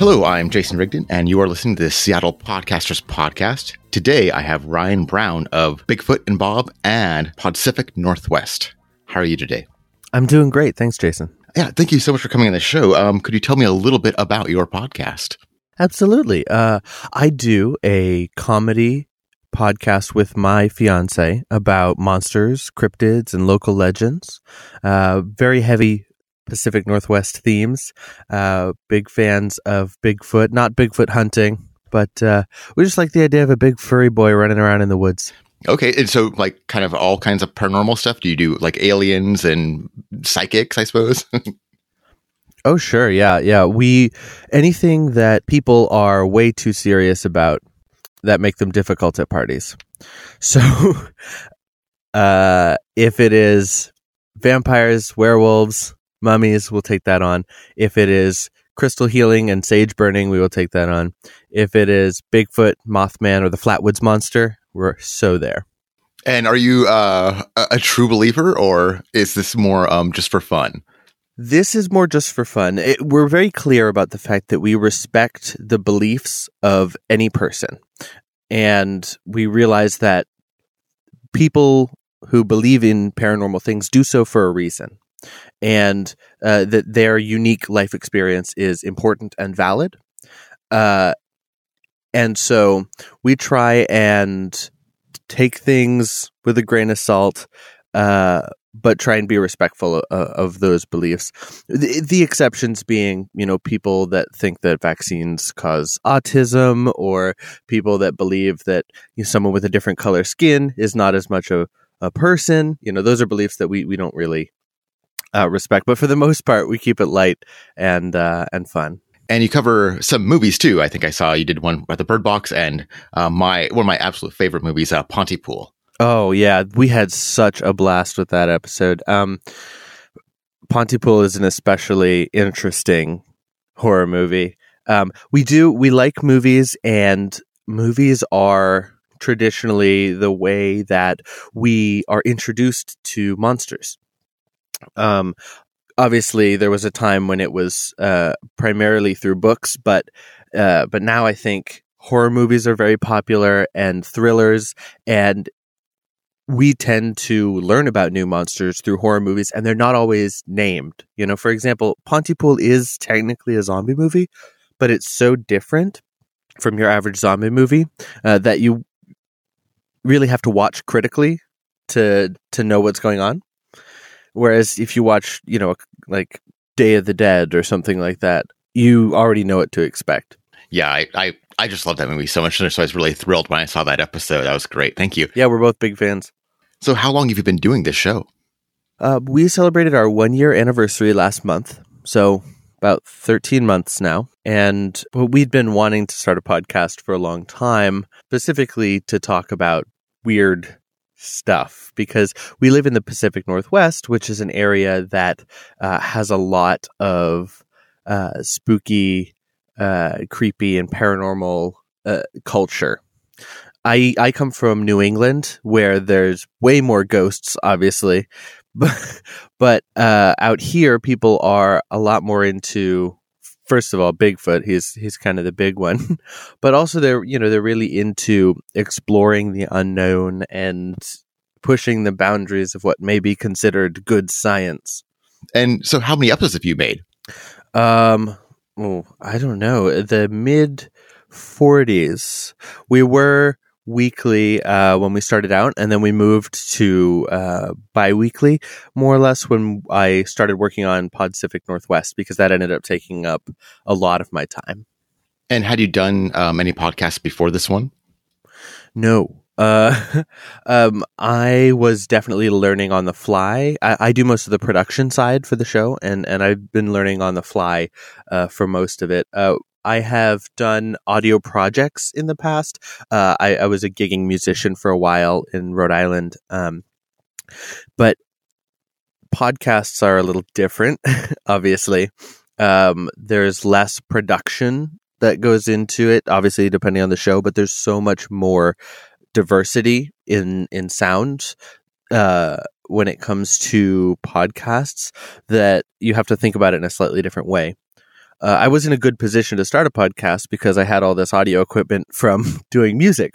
Hello, I'm Jason Rigdon, and you are listening to the Seattle Podcasters Podcast. Today, I have Ryan Brown of Bigfoot and Bob and Podcific Northwest. How are you today? I'm doing great. Thanks, Jason. Yeah, thank you so much for coming on the show. Um, could you tell me a little bit about your podcast? Absolutely. Uh, I do a comedy podcast with my fiance about monsters, cryptids, and local legends. Uh, very heavy Pacific Northwest themes. Uh, big fans of Bigfoot, not Bigfoot hunting, but uh, we just like the idea of a big furry boy running around in the woods. Okay, and so like kind of all kinds of paranormal stuff. Do you do like aliens and psychics? I suppose. oh sure, yeah, yeah. We anything that people are way too serious about that make them difficult at parties. So, uh, if it is vampires, werewolves, mummies, we'll take that on. If it is crystal healing and sage burning, we will take that on. If it is Bigfoot, Mothman, or the Flatwoods Monster, we're so there. And are you uh, a true believer, or is this more um, just for fun? This is more just for fun. It, we're very clear about the fact that we respect the beliefs of any person. And we realize that people who believe in paranormal things do so for a reason and uh, that their unique life experience is important and valid. Uh, and so we try and take things with a grain of salt, uh, but try and be respectful of, of those beliefs. The, the, exceptions being, you know, people that think that vaccines cause autism, or people that believe that you know, someone with a different color skin is not as much a, a person. You know, those are beliefs that we, we don't really uh, respect. But for the most part, we keep it light and uh, and fun. And you cover some movies too. I think I saw you did one about the Bird Box and uh, my one of my absolute favorite movies, uh, Pontypool. Oh yeah, we had such a blast with that episode. Um, Pontypool is an especially interesting horror movie. Um, we do we like movies, and movies are traditionally the way that we are introduced to monsters. Um, obviously, there was a time when it was uh, primarily through books, but uh, but now I think horror movies are very popular and thrillers, and we tend to learn about new monsters through horror movies, and they're not always named. You know, for example, Pontypool is technically a zombie movie, but it's so different from your average zombie movie uh, that you really have to watch critically to to know what's going on. Whereas if you watch, you know, like Day of the Dead or something like that, you already know what to expect. Yeah, I, I, I just love that movie so much. So I was really thrilled when I saw that episode. That was great. Thank you. Yeah, we're both big fans. So, how long have you been doing this show? Uh, we celebrated our one year anniversary last month. So, about 13 months now. And we'd been wanting to start a podcast for a long time, specifically to talk about weird stuff because we live in the Pacific Northwest, which is an area that uh, has a lot of uh, spooky, uh, creepy, and paranormal uh, culture. I I come from New England, where there's way more ghosts, obviously, but but uh, out here, people are a lot more into first of all Bigfoot. He's he's kind of the big one, but also they're you know they're really into exploring the unknown and pushing the boundaries of what may be considered good science. And so, how many episodes have you made? Um, oh, I don't know. The mid 40s. We were weekly uh, when we started out, and then we moved to uh, bi-weekly, more or less, when I started working on Podcific Northwest, because that ended up taking up a lot of my time. And had you done um, any podcasts before this one? No. Uh, um, I was definitely learning on the fly. I, I, do most of the production side for the show, and, and I've been learning on the fly uh, for most of it. Uh, I have done audio projects in the past. Uh, I, I, was a gigging musician for a while in Rhode Island. Um, but podcasts are a little different, obviously. Um, there's less production that goes into it, obviously, depending on the show, but there's so much more diversity in, in sound. Uh, when it comes to podcasts, that you have to think about it in a slightly different way. Uh, I was in a good position to start a podcast because I had all this audio equipment from doing music.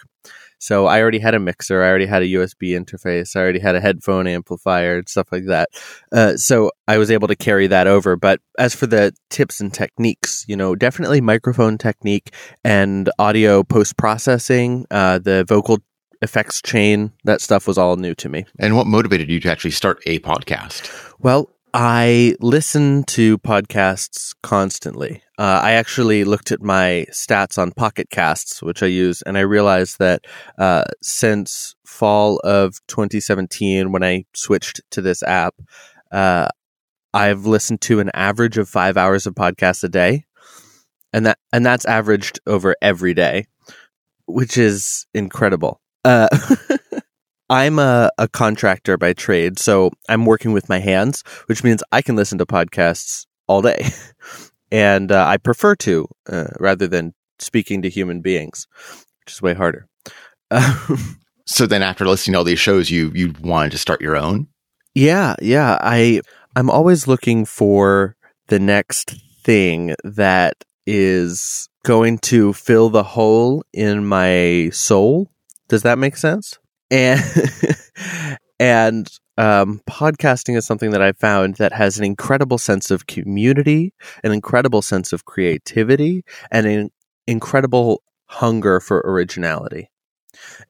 So I already had a mixer, I already had a USB interface, I already had a headphone amplifier and stuff like that. Uh, so I was able to carry that over. But as for the tips and techniques, you know, definitely microphone technique and audio post processing, uh, the vocal effects chain, that stuff was all new to me. And what motivated you to actually start a podcast? Well, I listen to podcasts constantly. Uh, I actually looked at my stats on Pocket Casts, which I use, and I realized that uh, since fall of 2017, when I switched to this app, uh, I've listened to an average of five hours of podcasts a day, and that and that's averaged over every day, which is incredible. I'm a, a contractor by trade, so I'm working with my hands, which means I can listen to podcasts all day. and uh, I prefer to uh, rather than speaking to human beings, which is way harder. so then after listening to all these shows, you you wanted to start your own? Yeah, yeah. I I'm always looking for the next thing that is going to fill the hole in my soul. Does that make sense? And and um, podcasting is something that I found that has an incredible sense of community, an incredible sense of creativity, and an incredible hunger for originality.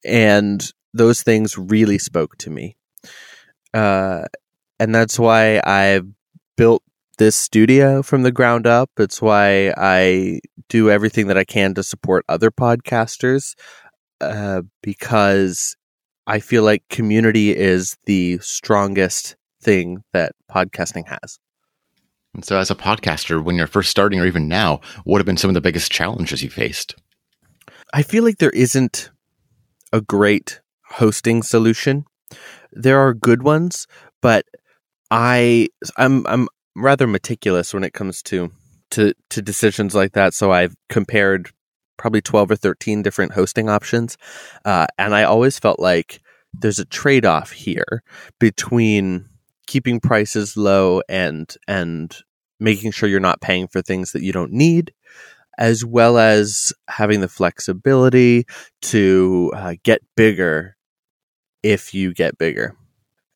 And those things really spoke to me. Uh, and that's why I built this studio from the ground up. It's why I do everything that I can to support other podcasters uh, because I feel like community is the strongest thing that podcasting has. And so, as a podcaster, when you're first starting, or even now, what have been some of the biggest challenges you faced? I feel like there isn't a great hosting solution. There are good ones, but I I'm I'm rather meticulous when it comes to to to decisions like that. So I've compared probably 12 or 13 different hosting options. Uh, and I always felt like there's a trade off here between keeping prices low and, and making sure you're not paying for things that you don't need, as well as having the flexibility to uh, get bigger if you get bigger.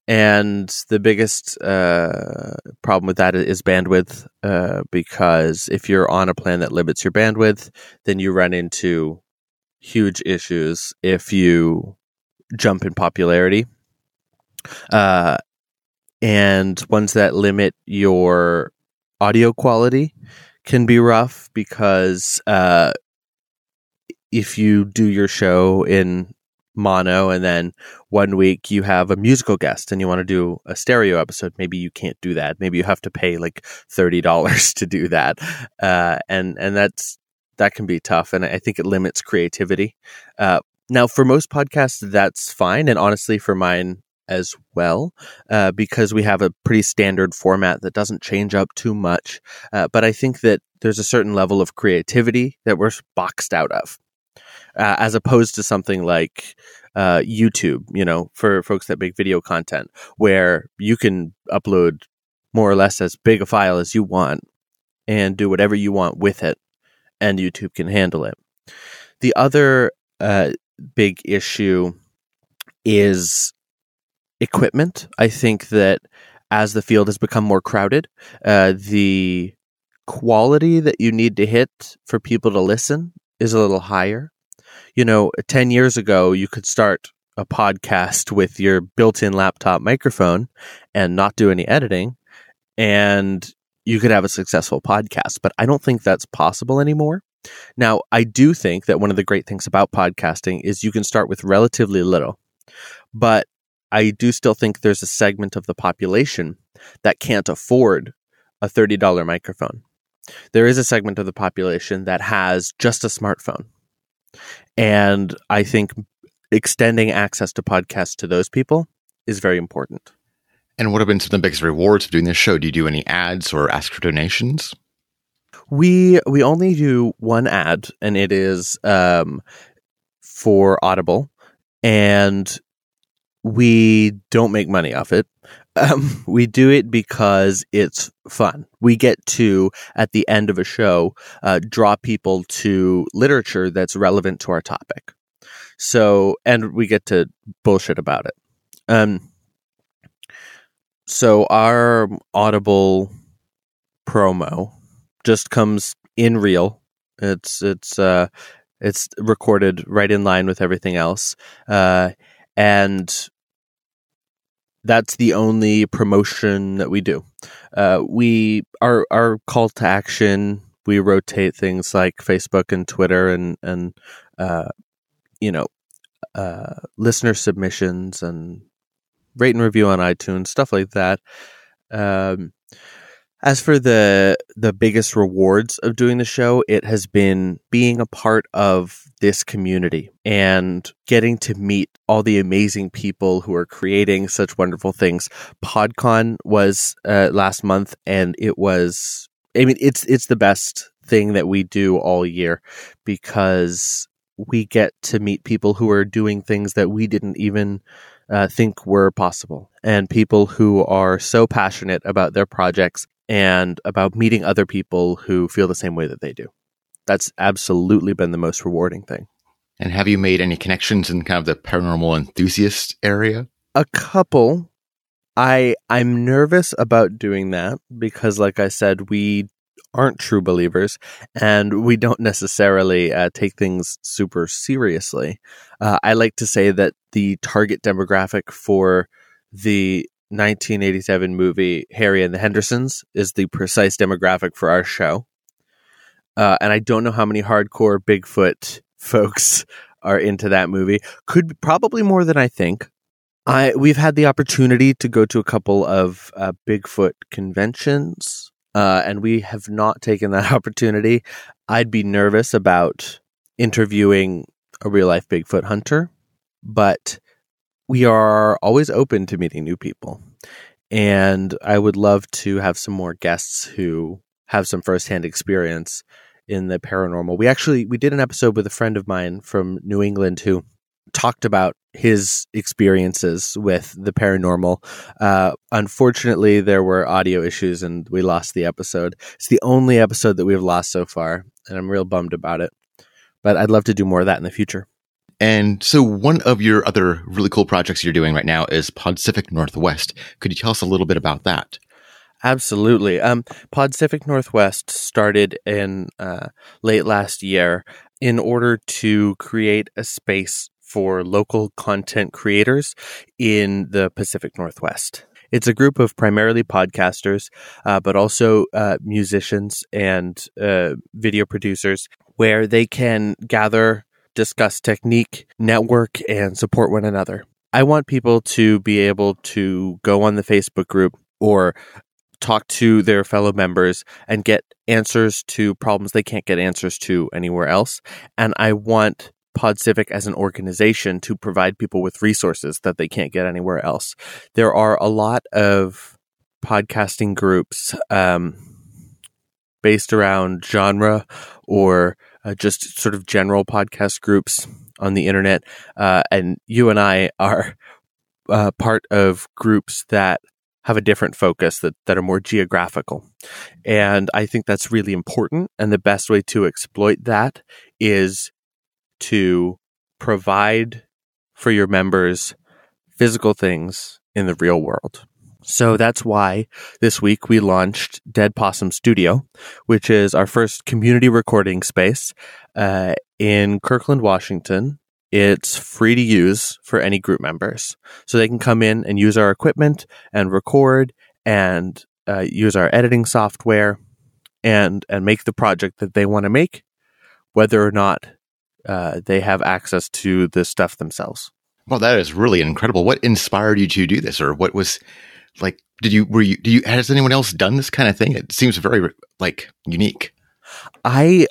And the biggest uh, problem with that is bandwidth, uh, because if you're on a plan that limits your bandwidth, then you run into huge issues if you jump in popularity. Uh, and ones that limit your audio quality can be rough because uh, if you do your show in mono and then one week you have a musical guest and you want to do a stereo episode maybe you can't do that. Maybe you have to pay like $30 to do that. Uh, and and that's that can be tough and i think it limits creativity. Uh, now for most podcasts that's fine and honestly for mine as well uh, because we have a pretty standard format that doesn't change up too much. Uh, but i think that there's a certain level of creativity that we're boxed out of uh, as opposed to something like uh, YouTube, you know, for folks that make video content, where you can upload more or less as big a file as you want and do whatever you want with it, and YouTube can handle it. The other uh, big issue is equipment. I think that as the field has become more crowded, uh, the quality that you need to hit for people to listen is a little higher you know, 10 years ago, you could start a podcast with your built in laptop microphone and not do any editing, and you could have a successful podcast. But I don't think that's possible anymore. Now, I do think that one of the great things about podcasting is you can start with relatively little, but I do still think there's a segment of the population that can't afford a $30 microphone. There is a segment of the population that has just a smartphone and I think extending access to podcasts to those people is very important. And what have been some of the biggest rewards of doing this show? Do you do any ads or ask for donations? We we only do one ad, and it is um, for Audible, and we don't make money off it. Um, we do it because it's fun. We get to, at the end of a show, uh, draw people to literature that's relevant to our topic. So, and we get to bullshit about it. Um, so our Audible promo just comes in real. It's it's uh, it's recorded right in line with everything else, uh, and that's the only promotion that we do. Uh, we our our call to action. We rotate things like Facebook and Twitter and and uh, you know uh, listener submissions and rate and review on iTunes, stuff like that. Um, as for the the biggest rewards of doing the show, it has been being a part of this community and getting to meet all the amazing people who are creating such wonderful things. PodCon was uh, last month, and it was. I mean, it's it's the best thing that we do all year because we get to meet people who are doing things that we didn't even uh, think were possible, and people who are so passionate about their projects and about meeting other people who feel the same way that they do. That's absolutely been the most rewarding thing. And have you made any connections in kind of the paranormal enthusiast area? A couple. I I'm nervous about doing that because like I said we aren't true believers and we don't necessarily uh, take things super seriously. Uh, I like to say that the target demographic for the 1987 movie Harry and the Hendersons is the precise demographic for our show. Uh, and I don't know how many hardcore Bigfoot folks are into that movie. Could probably more than I think. I we've had the opportunity to go to a couple of uh, Bigfoot conventions, uh, and we have not taken that opportunity. I'd be nervous about interviewing a real life Bigfoot hunter, but we are always open to meeting new people. And I would love to have some more guests who have some firsthand experience in the paranormal. We actually we did an episode with a friend of mine from New England who talked about his experiences with the paranormal. Uh, unfortunately, there were audio issues and we lost the episode. It's the only episode that we've lost so far, and I'm real bummed about it. But I'd love to do more of that in the future. And so, one of your other really cool projects you're doing right now is Podcific Northwest. Could you tell us a little bit about that? Absolutely. Um, Podcific Northwest started in uh, late last year in order to create a space for local content creators in the Pacific Northwest. It's a group of primarily podcasters, uh, but also uh, musicians and uh, video producers where they can gather discuss technique, network, and support one another. I want people to be able to go on the Facebook group or talk to their fellow members and get answers to problems they can't get answers to anywhere else. And I want Podcific as an organization to provide people with resources that they can't get anywhere else. There are a lot of podcasting groups um, based around genre or uh, just sort of general podcast groups on the internet. Uh, and you and I are uh, part of groups that have a different focus that, that are more geographical. And I think that's really important. And the best way to exploit that is to provide for your members physical things in the real world. So that's why this week we launched Dead Possum Studio, which is our first community recording space uh, in Kirkland, Washington. It's free to use for any group members. So they can come in and use our equipment and record and uh, use our editing software and, and make the project that they want to make, whether or not uh, they have access to the stuff themselves. Well, that is really incredible. What inspired you to do this, or what was like did you were you do you has anyone else done this kind of thing? It seems very like unique. I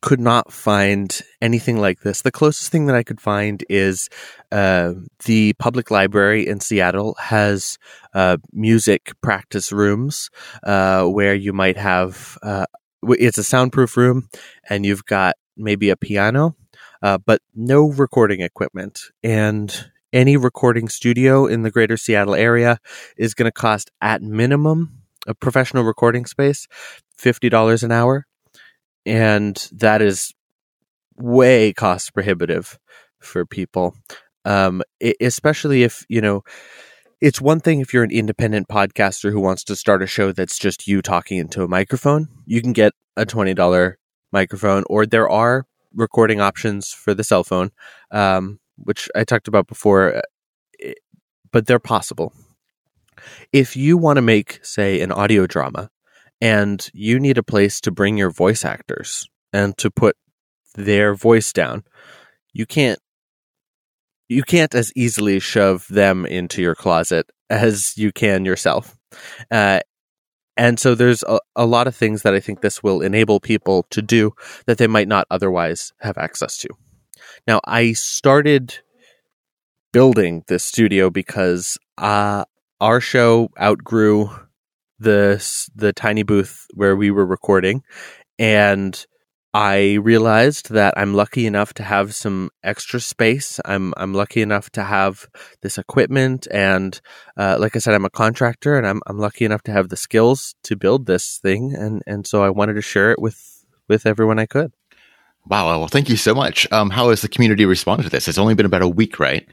could not find anything like this. The closest thing that i could find is uh, the public library in seattle has uh, music practice rooms uh, where you might have uh, it's a soundproof room and you've got maybe a piano uh, but no recording equipment. And any recording studio in the greater Seattle area is going to cost at minimum a professional recording space $50 an hour. And that is way cost prohibitive for people. Um, especially if, you know, it's one thing if you're an independent podcaster who wants to start a show that's just you talking into a microphone. You can get a $20 microphone, or there are recording options for the cell phone, um, which I talked about before, uh, but they're possible. If you want to make, say, an audio drama and you need a place to bring your voice actors and to put their voice down, you can't you can't as easily shove them into your closet as you can yourself. Uh, and so there's a, a, lot of things that I think this will enable people to do that they might not otherwise have access to. Now, I started building this studio because uh, our show outgrew the the tiny booth where we were recording, and I realized that I'm lucky enough to have some extra space. I'm I'm lucky enough to have this equipment, and uh, like I said, I'm a contractor, and I'm I'm lucky enough to have the skills to build this thing, and and so I wanted to share it with with everyone I could. Wow. Well, thank you so much. Um, how has the community responded to this? It's only been about a week, right?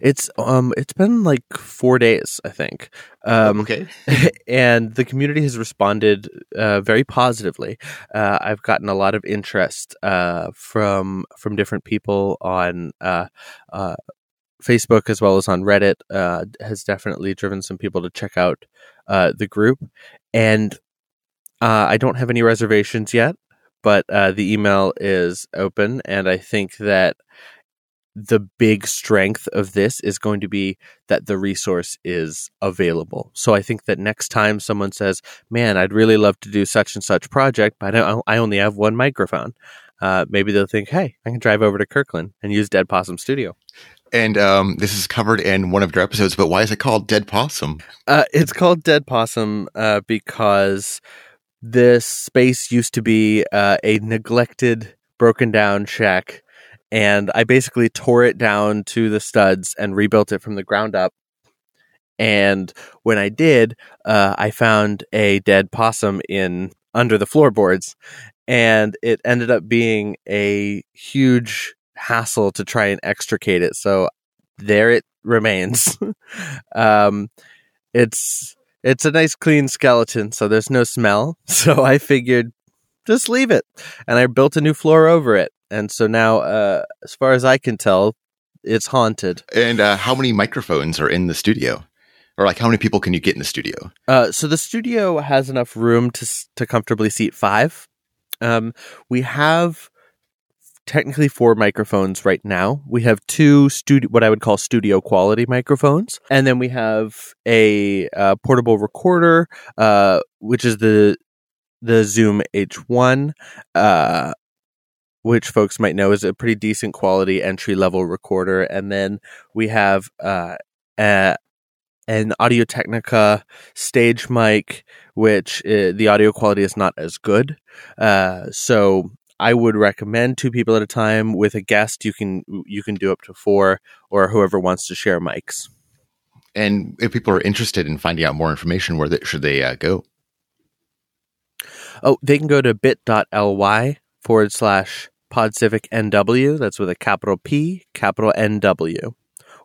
It's um it's been like four days, I think. Um, okay. and the community has responded uh, very positively. Uh, I've gotten a lot of interest uh, from from different people on uh, uh, Facebook as well as on Reddit. Uh, has definitely driven some people to check out the group, and I don't have any reservations yet. But the email is open, and I think that the big strength of this is going to be that the resource is available. So I think that next time someone says, "Man, I'd really love to do such and such project, but I only have one microphone," uh, maybe they'll think, "Hey, I can drive over to Kirkland and use Dead Possum Studio." And um, this is covered in one of your episodes, but why is it called Dead Possum? Uh, it's called Dead Possum uh, because this space used to be uh, a neglected, broken down shack and I basically tore it down to the studs and rebuilt it from the ground up. And when I did, uh, I found a dead possum in under the floorboards, and it ended up being a huge hassle to try and extricate it. So there it remains. um, it's it's a nice clean skeleton, so there's no smell. So I figured just leave it, and I built a new floor over it and so now, uh, as far as I can tell, it's haunted. And uh, how many microphones are in the studio? Or like how many people can you get in the studio? Uh, so the studio has enough room to to comfortably seat five. Um, we have technically four microphones right now. We have two studio, what I would call studio quality microphones, and then we have a uh, portable recorder, uh, which is the the Zoom H1, uh, which folks might know is a pretty decent quality entry level recorder. And then we have uh, a, an Audio Technica stage mic, which uh, the audio quality is not as good. Uh, so I would recommend two people at a time. With a guest, you can you can do up to four, or whoever wants to share mics. And if people are interested in finding out more information, where they, should they uh, go? Oh, they can go to bit.ly forward slash Podcific NW. That's with a capital P, capital NW.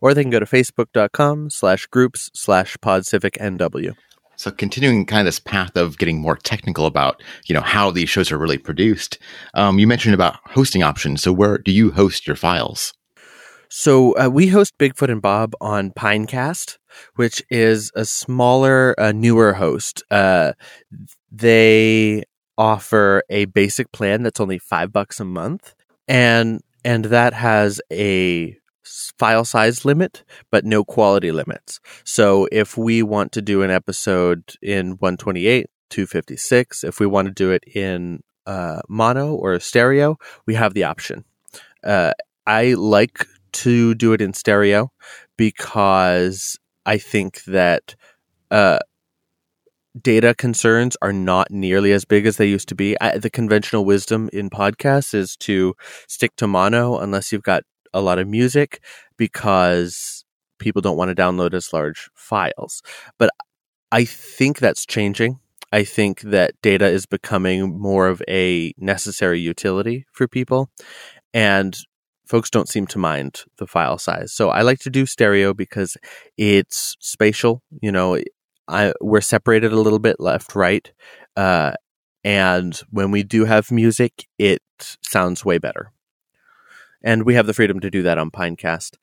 Or they can go to facebook.com slash groups slash Podcific NW. So continuing kind of this path of getting more technical about, you know, how these shows are really produced. Um, you mentioned about hosting options. So where do you host your files? So uh, we host Bigfoot and Bob on Pinecast, which is a smaller, uh, newer host. Uh, they offer a basic plan that's only five bucks a month, and and that has a file size limit, but no quality limits. So if we want to do an episode in 128, 256, if we want to do it in uh, mono or stereo, we have the option. Uh, I like to do it in stereo because I think that uh, data concerns are not nearly as big as they used to be. I, the conventional wisdom in podcasts is to stick to mono unless you've got a lot of music because people don't want to download as large files. But I think that's changing. I think that data is becoming more of a necessary utility for people. And folks don't seem to mind the file size. So I like to do stereo because it's spatial. You know, I, we're separated a little bit left, right. Uh, and when we do have music, it sounds way better. And we have the freedom to do that on Pinecast.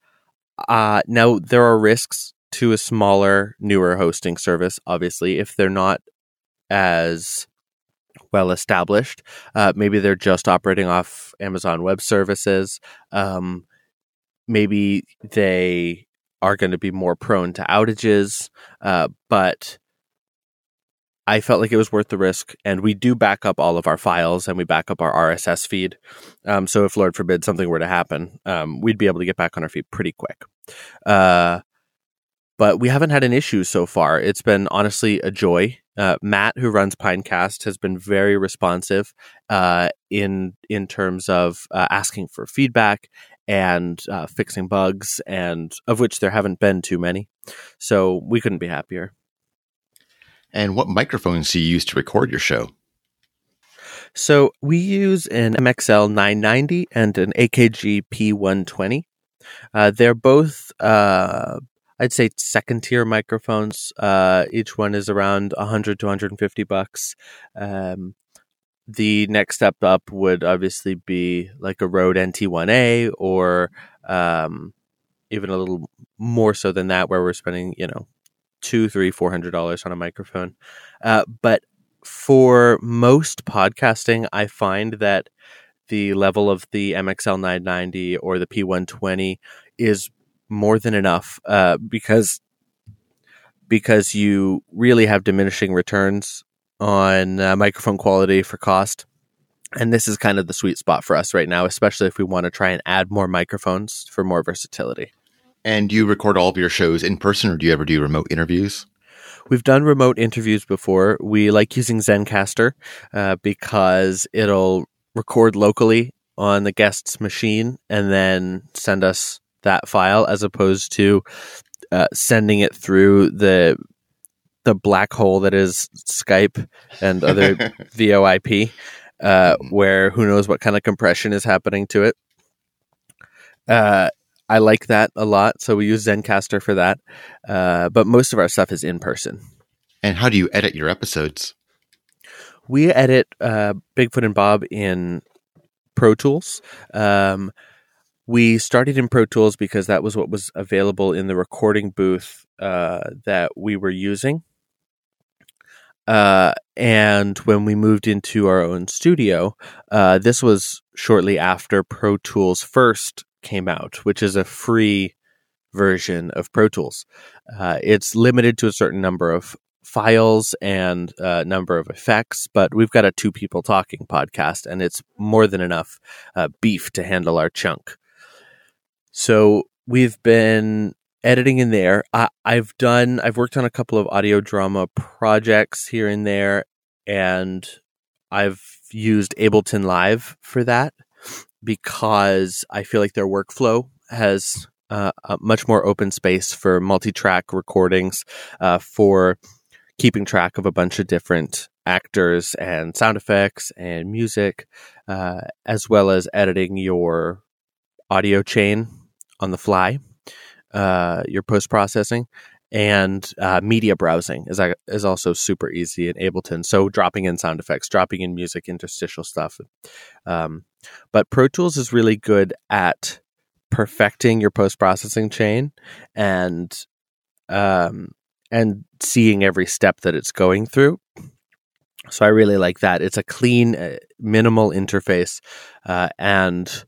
Uh, now, there are risks to a smaller, newer hosting service, obviously, if they're not as well established. Uh, maybe they're just operating off Amazon Web Services. Um, maybe they are going to be more prone to outages, uh, but I felt like it was worth the risk. And we do back up all of our files and we back up our RSS feed. Um, so if Lord forbid something were to happen, um, we'd be able to get back on our feet pretty quick. Uh, but we haven't had an issue so far. It's been honestly a joy. Uh, Matt, who runs Pinecast, has been very responsive uh, in in terms of uh, asking for feedback and uh, fixing bugs, and of which there haven't been too many. So we couldn't be happier. And what microphones do you use to record your show? So we use an MXL 990 and an AKG P120. Uh, they're both uh, I'd say second tier microphones. Uh, each one is around 100 to 150 bucks. Um, the next step up would obviously be like a Rode NT1A or um, even a little more so than that, where we're spending, you know, two, three, four hundred dollars on a microphone. Uh, but for most podcasting, I find that the level of the MXL 990 or the P120 is more than enough uh, because because you really have diminishing returns on uh, microphone quality for cost. And this is kind of the sweet spot for us right now, especially if we want to try and add more microphones for more versatility. And do you record all of your shows in person or do you ever do remote interviews? We've done remote interviews before. We like using Zencastr uh, because it'll record locally on the guest's machine and then send us that file as opposed to uh, sending it through the the black hole that is Skype and other VoIP, uh, mm-hmm. where who knows what kind of compression is happening to it. Uh, I like that a lot, so we use Zencastr for that. Uh, but most of our stuff is in person. And how do you edit your episodes? We edit uh, Bigfoot and Bob in Pro Tools. Um, we started in Pro Tools because that was what was available in the recording booth uh, that we were using. Uh, and when we moved into our own studio, uh, this was shortly after Pro Tools First came out, which is a free version of Pro Tools. Uh, it's limited to a certain number of files and uh, number of effects, but we've got a two people talking podcast, and it's more than enough uh, beef to handle our chunk. So we've been editing in there. I, have done, I've worked on a couple of audio drama projects here and there, and I've used Ableton Live for that because I feel like their workflow has uh, a much more open space for multi-track recordings, uh, for keeping track of a bunch of different actors and sound effects and music, uh, as well as editing your audio chain on the fly, uh, your post processing, and uh, media browsing is is also super easy in Ableton. So dropping in sound effects, dropping in music, interstitial stuff. Um, but Pro Tools is really good at perfecting your post processing chain and um, and seeing every step that it's going through. So I really like that. It's a clean, uh, minimal interface, uh, and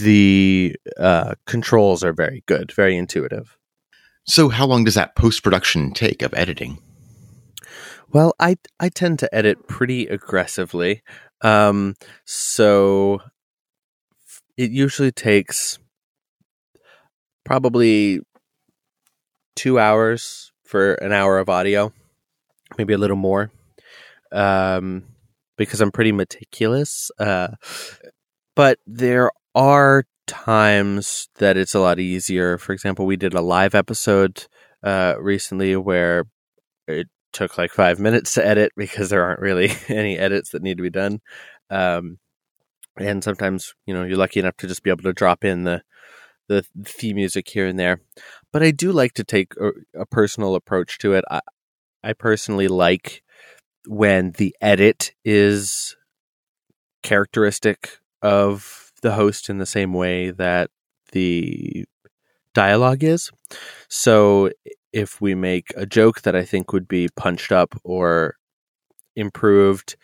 the uh, controls are very good, very intuitive. So, how long does that post production take of editing? Well, I I tend to edit pretty aggressively, um, so it usually takes probably two hours for an hour of audio, maybe a little more, um, because I'm pretty meticulous. Uh, but there are times that it's a lot easier. For example, we did a live episode uh, recently where it took like five minutes to edit because there aren't really any edits that need to be done. Um, and sometimes, you know, you're lucky enough to just be able to drop in the the theme music here and there. But I do like to take a, a personal approach to it. I, I personally like when the edit is characteristic of the host in the same way that the dialogue is. So if we make a joke that I think would be punched up or improved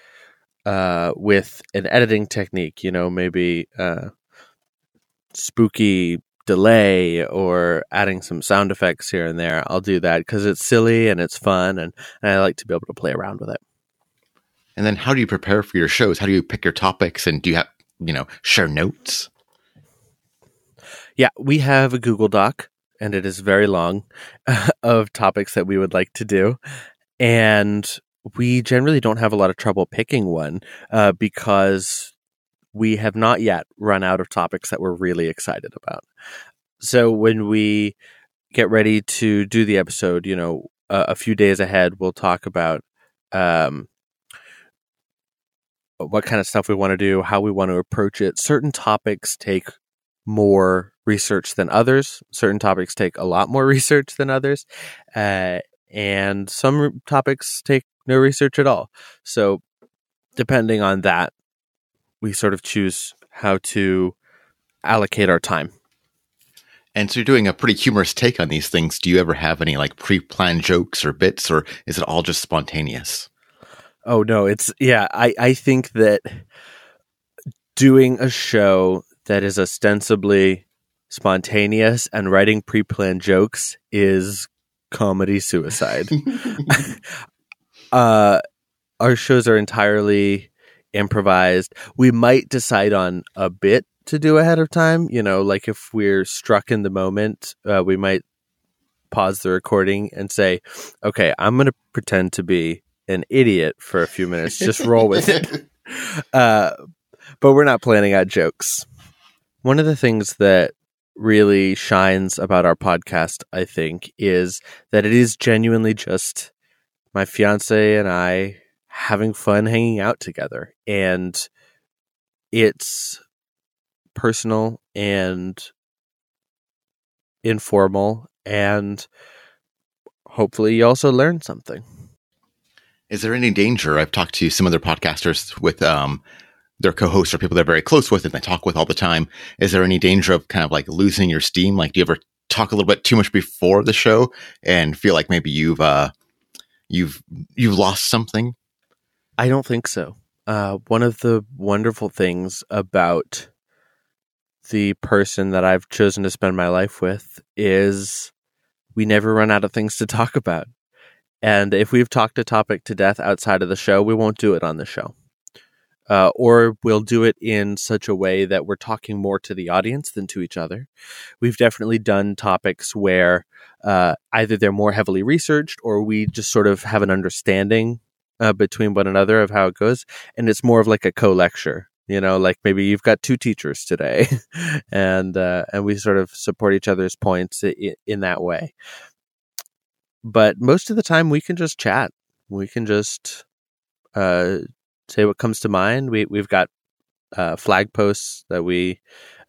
uh, with an editing technique, you know, maybe uh, spooky delay or adding some sound effects here and there, I'll do that because it's silly and it's fun and, and I like to be able to play around with it. And then how do you prepare for your shows? How do you pick your topics and do you have, you know, share notes? Yeah, we have a Google Doc and it is very long of topics that we would like to do. And we generally don't have a lot of trouble picking one uh, because we have not yet run out of topics that we're really excited about. So when we get ready to do the episode, you know, uh, a few days ahead, we'll talk about um, what kind of stuff we want to do, how we want to approach it. Certain topics take more research than others. Certain topics take a lot more research than others. Uh, and some topics take no research at all. So, depending on that, we sort of choose how to allocate our time. And so you're doing a pretty humorous take on these things. Do you ever have any like pre-planned jokes or bits or is it all just spontaneous? Oh no, it's yeah, I I think that doing a show that is ostensibly spontaneous and writing pre-planned jokes is comedy suicide. uh our shows are entirely improvised. We might decide on a bit to do ahead of time. You know, like if we're struck in the moment, uh, we might pause the recording and say, okay, I'm going to pretend to be an idiot for a few minutes. Just roll with it. Uh, but we're not planning out jokes. One of the things that really shines about our podcast, I think, is that it is genuinely just my fiance and I having fun hanging out together. And it's personal and informal and hopefully you also learn something. Is there any danger? I've talked to some other podcasters with um, their co-hosts or people they're very close with and they talk with all the time. Is there any danger of kind of like losing your steam? Like, do you ever talk a little bit too much before the show and feel like maybe you've uh, you've you've lost something? I don't think so. Uh, one of the wonderful things about the person that I've chosen to spend my life with is we never run out of things to talk about. And if we've talked a topic to death outside of the show, we won't do it on the show. Uh, or we'll do it in such a way that we're talking more to the audience than to each other. We've definitely done topics where uh, either they're more heavily researched or we just sort of have an understanding uh, between one another of how it goes, and it's more of like a co-lecture. You know, like maybe you've got two teachers today, and uh, and we sort of support each other's points in, in that way. But most of the time, we can just chat. We can just uh, say what comes to mind. We we've got uh, flag posts that we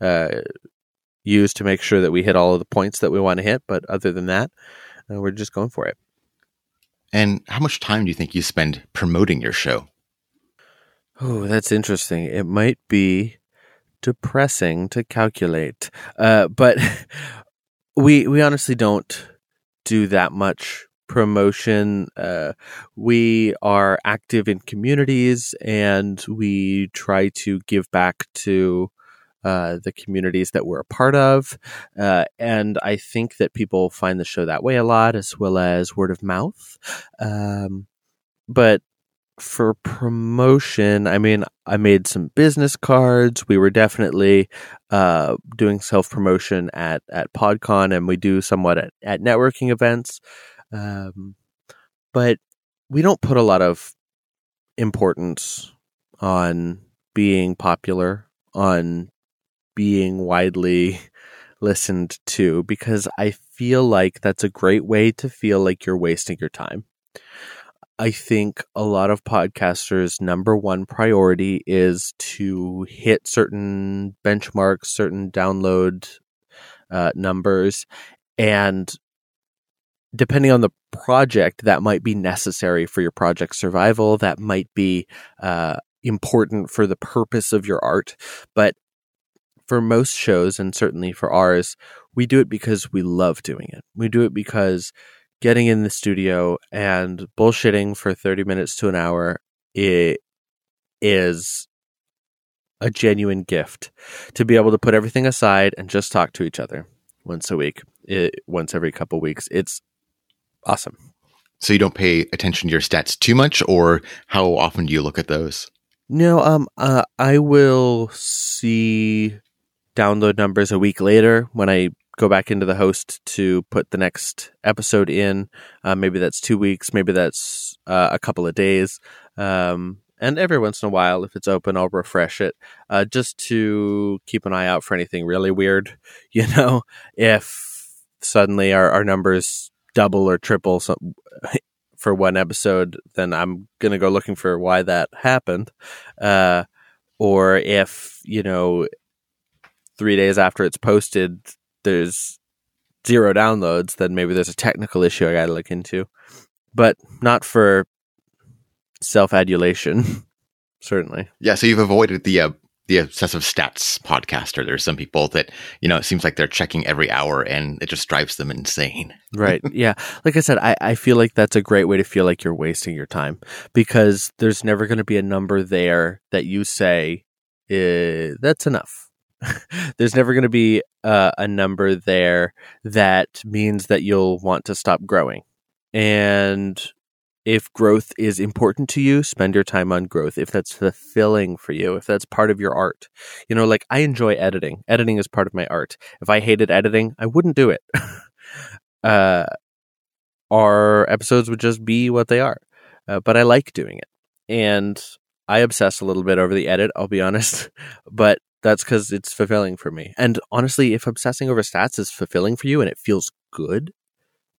uh, use to make sure that we hit all of the points that we want to hit. But other than that, uh, we're just going for it. And how much time do you think you spend promoting your show? Oh, that's interesting. It might be depressing to calculate, uh, but we we honestly don't do that much promotion. Uh, we are active in communities, and we try to give back to uh, the communities that we're a part of. Uh, and I think that people find the show that way a lot, as well as word of mouth. Um, but for promotion, I mean, I made some business cards. We were definitely uh, doing self promotion at at PodCon, and we do somewhat at, at networking events. Um, but we don't put a lot of importance on being popular on being widely listened to because I feel like that's a great way to feel like you're wasting your time. I think a lot of podcasters' number one priority is to hit certain benchmarks, certain download uh, numbers, and depending on the project, that might be necessary for your project survival. That might be uh, important for the purpose of your art. But for most shows, and certainly for ours, we do it because we love doing it. We do it because getting in the studio and bullshitting for 30 minutes to an hour it is a genuine gift to be able to put everything aside and just talk to each other once a week it, once every couple weeks. It's awesome. So you don't pay attention to your stats too much or how often do you look at those? No um uh, i will see download numbers a week later when i go back into the host to put the next episode in. Uh, maybe that's two weeks, maybe that's uh, a couple of days. Um, and every once in a while, if it's open, I'll refresh it uh, just to keep an eye out for anything really weird. You know, if suddenly our, our numbers double or triple some, for one episode, then I'm going to go looking for why that happened. Uh, or if, you know, three days after it's posted, there's zero downloads, then maybe there's a technical issue I got to look into. But not for self adulation, certainly. Yeah, so you've avoided the uh, the obsessive stats podcaster. There's some people that you know it seems like they're checking every hour, and it just drives them insane. right? Yeah. Like I said, I I feel like that's a great way to feel like you're wasting your time because there's never going to be a number there that you say eh, that's enough there's never going to be uh, a number there that means that you'll want to stop growing. And if growth is important to you, spend your time on growth. If that's fulfilling for you, if that's part of your art, you know, like I enjoy editing. Editing is part of my art. If I hated editing, I wouldn't do it. uh, our episodes would just be what they are. Uh, but I like doing it. And I obsess a little bit over the edit, I'll be honest. But that's because it's fulfilling for me. And honestly, if obsessing over stats is fulfilling for you and it feels good,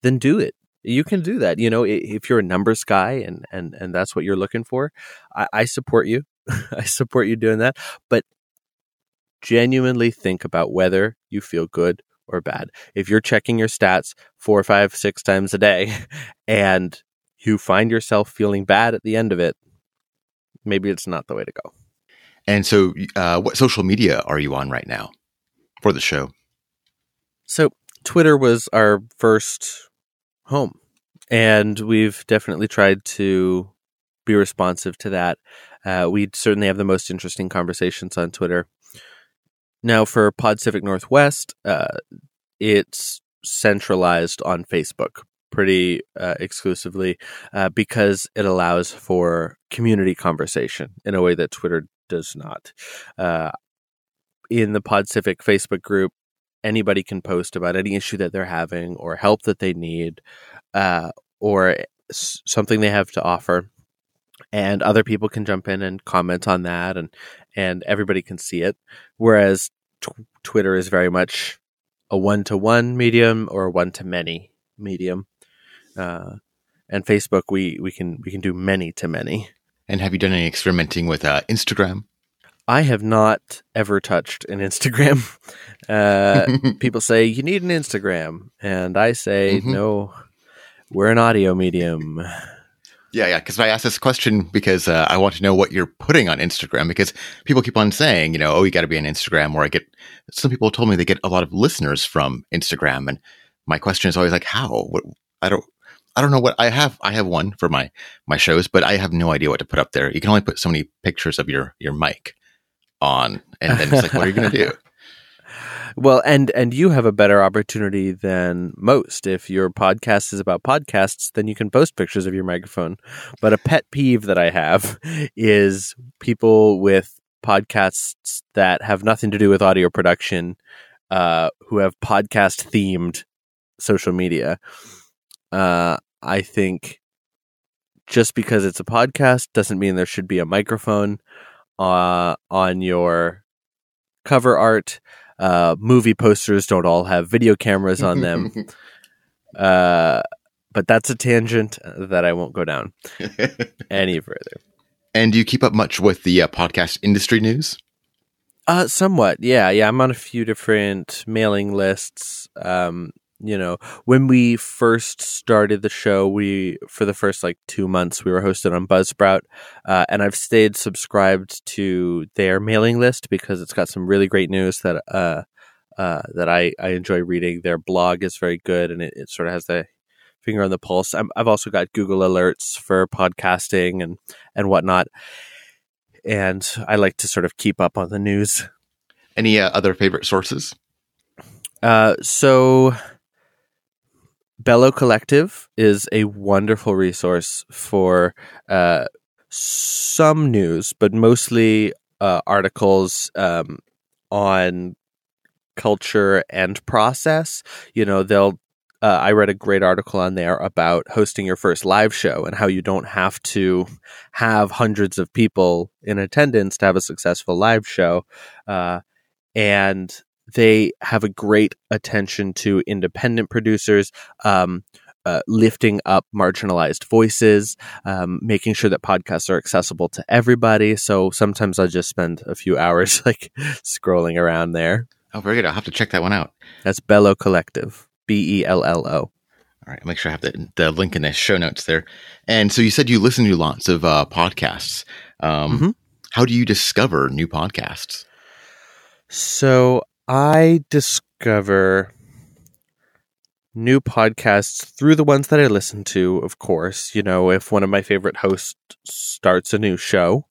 then do it. You can do that. You know, if you're a numbers guy and and and that's what you're looking for, I, I support you. I support you doing that. But genuinely think about whether you feel good or bad. If you're checking your stats four, five, six times a day and you find yourself feeling bad at the end of it, maybe it's not the way to go. And so, uh, what social media are you on right now for the show? So, Twitter was our first home, and we've definitely tried to be responsive to that. Uh, we certainly have the most interesting conversations on Twitter. Now, for Podcific Northwest, uh, it's centralized on Facebook pretty uh, exclusively uh, because it allows for community conversation in a way that Twitter does not. Uh, in the Podcific Facebook group, anybody can post about any issue that they're having or help that they need uh, or something they have to offer. And other people can jump in and comment on that, and and everybody can see it. Whereas t- Twitter is very much a one to one medium or a one to many medium. Uh, and Facebook, we we can we can do many to many. And have you done any experimenting with uh, Instagram? I have not ever touched an Instagram. Uh, people say you need an Instagram, and I say mm-hmm. no. We're an audio medium. Yeah, yeah. Because I asked this question because uh, I want to know what you're putting on Instagram. Because people keep on saying, you know, oh, you got to be on Instagram. Or I get some people told me they get a lot of listeners from Instagram, and my question is always like, how? What? I don't. I don't know what I have. I have one for my my shows, but I have no idea what to put up there. You can only put so many pictures of your your mic on, and then it's like, what are you going to do? Well, and and you have a better opportunity than most. If your podcast is about podcasts, then you can post pictures of your microphone. But a pet peeve that I have is people with podcasts that have nothing to do with audio production, uh, who have podcast themed social media. Uh, I think just because it's a podcast doesn't mean there should be a microphone uh, on your cover art. Uh, movie posters don't all have video cameras on them. uh, but that's a tangent that I won't go down any further. And do you keep up much with the uh, podcast industry news? Uh, somewhat, yeah, yeah. I'm on a few different mailing lists. Um, you know, when we first started the show, we for the first like two months we were hosted on Buzzsprout, uh, and I've stayed subscribed to their mailing list because it's got some really great news that uh, uh, that I I enjoy reading. Their blog is very good, and it, it sort of has the finger on the pulse. i have also got Google alerts for podcasting and and whatnot, and I like to sort of keep up on the news. Any uh, other favorite sources? Uh, so Bello Collective is a wonderful resource for uh, some news, but mostly uh, articles um, on culture and process. You know, they'll. Uh, I read a great article on there about hosting your first live show and how you don't have to have hundreds of people in attendance to have a successful live show. Uh, and they have a great attention to independent producers. Um, uh, lifting up marginalized voices, um, making sure that podcasts are accessible to everybody. So sometimes I'll just spend a few hours like scrolling around there. Oh, very good. I'll have to check that one out. That's Bello Collective, B E L L O. All right, I'll make sure I have the, the link in the show notes there. And so you said you listen to lots of uh, podcasts. Um, mm-hmm. How do you discover new podcasts? So I discover new podcasts through the ones that I listen to, of course. You know, if one of my favorite hosts starts a new show,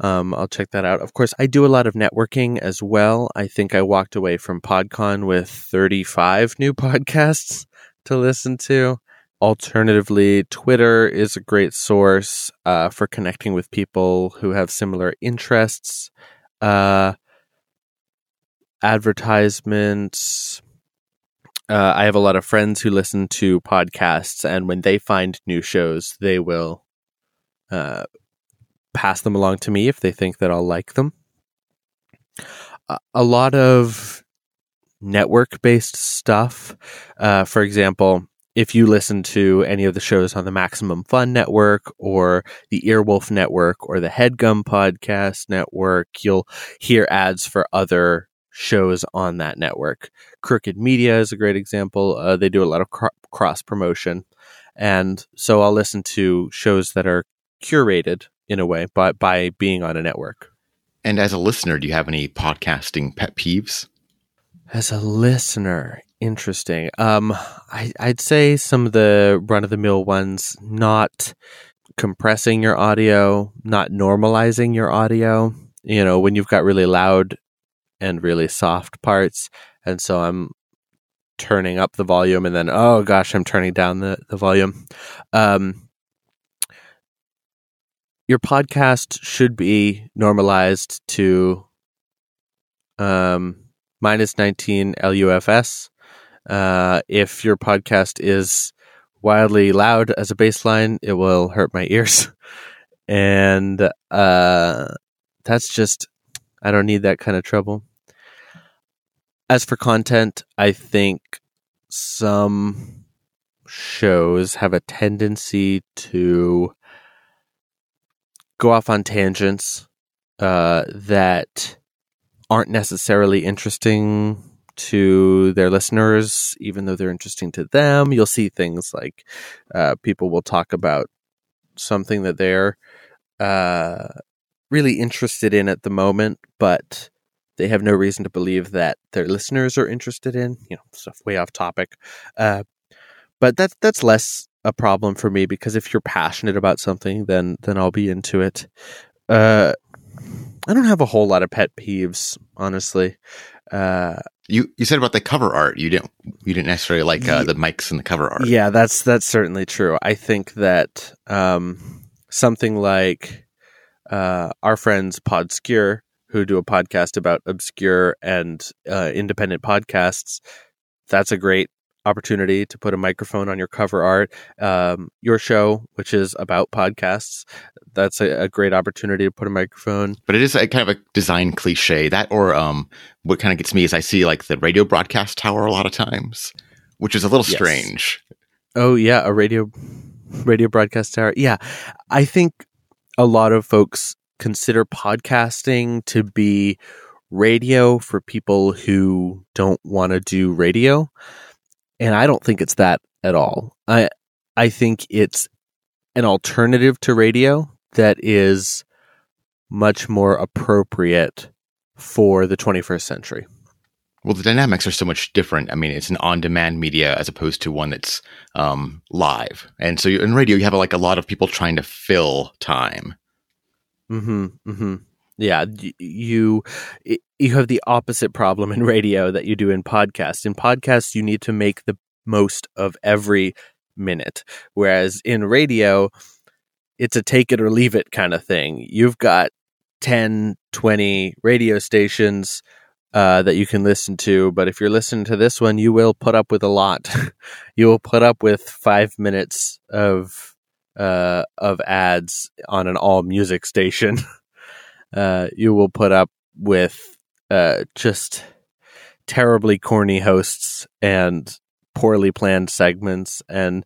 um, I'll check that out. Of course, I do a lot of networking as well. I think I walked away from PodCon with 35 new podcasts to listen to. Alternatively, Twitter is a great source uh, for connecting with people who have similar interests. Uh, advertisements. Uh, I have a lot of friends who listen to podcasts, and when they find new shows, they will uh, pass them along to me if they think that I'll like them. A lot of network based stuff. Uh, for example, if you listen to any of the shows on the Maximum Fun Network or the Earwolf Network or the Headgum Podcast Network, you'll hear ads for other shows on that network. Crooked Media is a great example. Uh, they do a lot of cr- cross promotion. And so I'll listen to shows that are curated in a way by, by being on a network. And as a listener, do you have any podcasting pet peeves? As a listener, interesting. Um, I, I'd say some of the run of the mill ones, not compressing your audio, not normalizing your audio. You know, when you've got really loud and really soft parts. And so I'm turning up the volume and then, oh gosh, I'm turning down the, the volume. Um, your podcast should be normalized to um, minus 19 LUFS. Uh, if your podcast is wildly loud as a baseline, it will hurt my ears. and uh, that's just, I don't need that kind of trouble as for content, I think some shows have a tendency to go off on tangents uh, that aren't necessarily interesting to their listeners, even though they're interesting to them. You'll see things like uh, people will talk about something that they're uh, really interested in at the moment, but they have no reason to believe that their listeners are interested in. You know, stuff way off topic. Uh, but that's that's less a problem for me because if you're passionate about something, then then I'll be into it. Uh, I don't have a whole lot of pet peeves, honestly. Uh, you you said about the cover art. You didn't you didn't necessarily like uh, the mics and the cover art. Yeah, that's that's certainly true. I think that um, something like uh, our friends Podscure who do a podcast about obscure and uh, independent podcasts, that's a great opportunity to put a microphone on your cover art. Um, your show, which is about podcasts, that's a, a, great opportunity to put a microphone. But it is a kind of a design cliche that, or um, what kind of gets me is I see like the radio broadcast tower a lot of times, which is a little yes. strange. Oh yeah, a radio radio broadcast tower. Yeah, I think a lot of folks consider podcasting to be radio for people who don't want to do radio, and I don't think it's that at all. I I think it's an alternative to radio that is much more appropriate for the 21st century. Well, the dynamics are so much different. I mean, it's an on-demand media as opposed to one that's um, live, and so in radio you have like a lot of people trying to fill time. Hmm. Hmm. Yeah. You you have the opposite problem in radio that you do in podcast. In podcasts, you need to make the most of every minute, whereas in radio, it's a take it or leave it kind of thing. You've got 10, 20 radio stations uh, that you can listen to. But if you're listening to this one, you will put up with a lot. you will put up with five minutes of uh, of ads on an all music station. uh, you will put up with uh, just terribly corny hosts and poorly planned segments and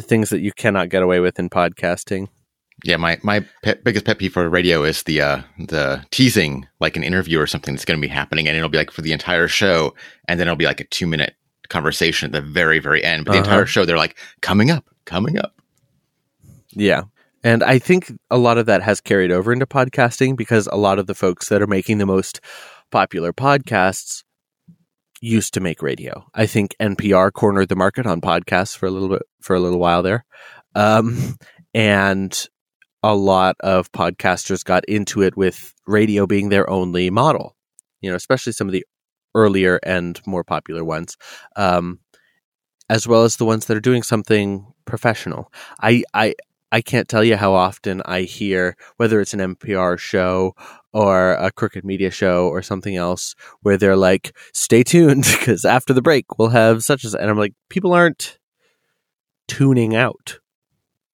things that you cannot get away with in podcasting. Yeah, my my pet, biggest pet peeve for radio is the uh, the teasing like an interview or something that's going to be happening, and it'll be like for the entire show, and then it'll be like a two minute conversation at the very very end. But the uh-huh. entire show, they're like coming up, coming up. Yeah, and I think a lot of that has carried over into podcasting because a lot of the folks that are making the most popular podcasts used to make radio. I think NPR cornered the market on podcasts for a little bit for a little while there. Um, and a lot of podcasters got into it with radio being their only model, you know, especially some of the earlier and more popular ones, um, as well as the ones that are doing something professional. I, I, I can't tell you how often I hear, whether it's an NPR show or a Crooked Media show or something else, where they're like, stay tuned because after the break, we'll have such as, and I'm like, people aren't tuning out.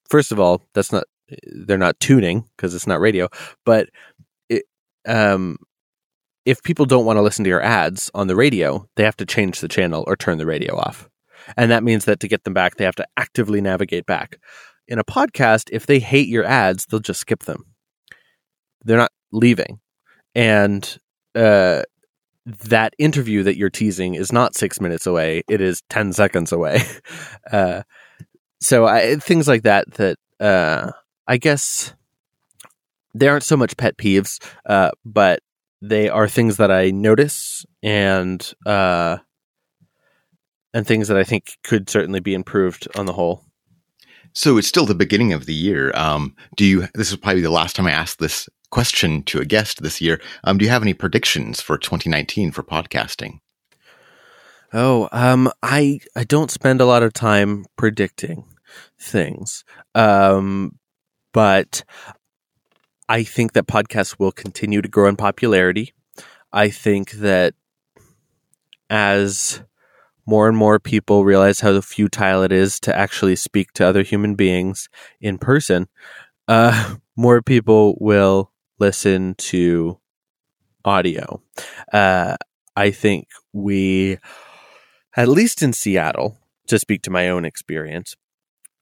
First of all, that's not they're not tuning because it's not radio. But it, um, if people don't want to listen to your ads on the radio, they have to change the channel or turn the radio off. And that means that to get them back, they have to actively navigate back. In a podcast, if they hate your ads, they'll just skip them. They're not leaving. And uh, that interview that you're teasing is not six minutes away, it is 10 seconds away. Uh, so I, things like that, that uh, I guess they aren't so much pet peeves, uh, but they are things that I notice and uh, and things that I think could certainly be improved on the whole. So it's still the beginning of the year. Um, do you? This is probably the last time I ask this question to a guest this year. Um, do you have any predictions for 2019 for podcasting? Oh, um, I I don't spend a lot of time predicting things. Um, but I think that podcasts will continue to grow in popularity. I think that as more and more people realize how futile it is to actually speak to other human beings in person, uh, more people will listen to audio. Uh, I think we, at least in Seattle, to speak to my own experience,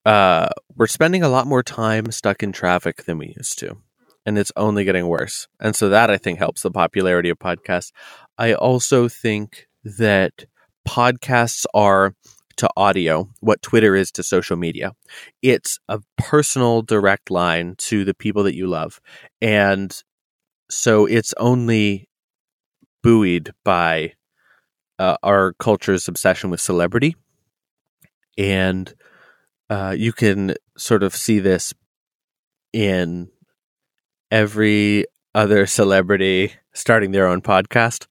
uh, we're spending a lot more time stuck in traffic than we used to. And it's only getting worse. And so that I think helps the popularity of podcasts. I also think that podcasts are to audio what Twitter is to social media. It's a personal direct line to the people that you love. And so it's only buoyed by uh, our culture's obsession with celebrity. And uh, you can sort of see this in every other celebrity starting their own podcast.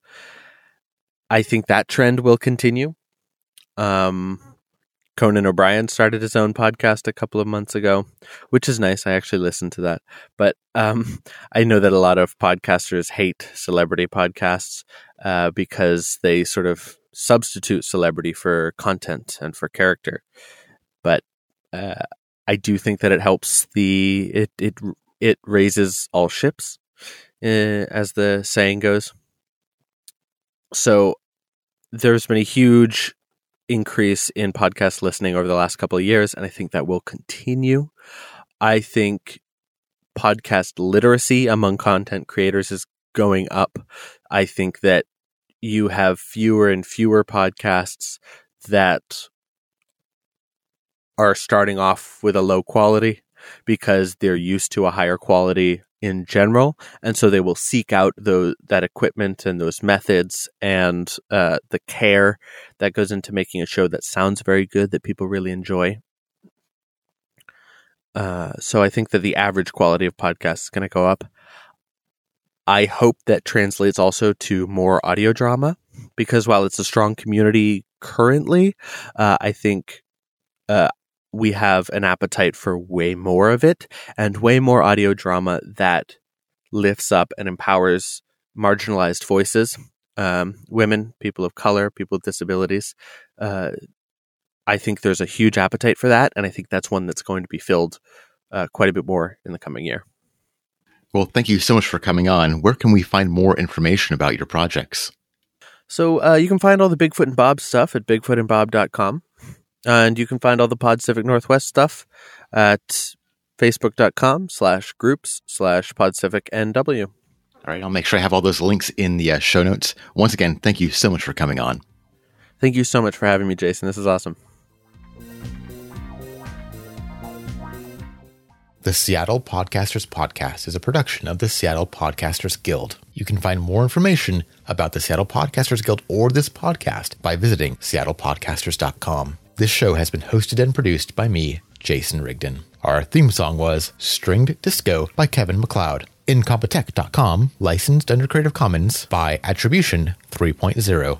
I think that trend will continue. Um, Conan O'Brien started his own podcast a couple of months ago, which is nice. I actually listened to that. But um, I know that a lot of podcasters hate celebrity podcasts uh, because they sort of substitute celebrity for content and for character. But uh, I do think that it helps the it it it raises all ships, uh, as the saying goes. So there's been a huge increase in podcast listening over the last couple of years, and I think that will continue. I think podcast literacy among content creators is going up. I think that you have fewer and fewer podcasts that are starting off with a low quality because they're used to a higher quality in general, and so they will seek out those that equipment and those methods and uh, the care that goes into making a show that sounds very good that people really enjoy. Uh, so I think that the average quality of podcasts is going to go up. I hope that translates also to more audio drama because while it's a strong community currently, uh, I think uh, we have an appetite for way more of it and way more audio drama that lifts up and empowers marginalized voices, um, women, people of color, people with disabilities. Uh, I think there's a huge appetite for that, and I think that's one that's going to be filled uh, quite a bit more in the coming year. Well, thank you so much for coming on. Where can we find more information about your projects? So uh, you can find all the Bigfoot and Bob stuff at bigfootandbob.com and you can find all the Podcific Northwest stuff at facebook.com slash groups slash podcific nw. All right, I'll make sure I have all those links in the uh, show notes. Once again, thank you so much for coming on. Thank you so much for having me, Jason. This is awesome. The Seattle Podcasters Podcast is a production of the Seattle Podcasters Guild. You can find more information about the Seattle Podcasters Guild or this podcast by visiting seattlepodcasters.com. This show has been hosted and produced by me, Jason Rigdon. Our theme song was Stringed Disco by Kevin MacLeod. Incompetech.com, licensed under Creative Commons by Attribution 3.0.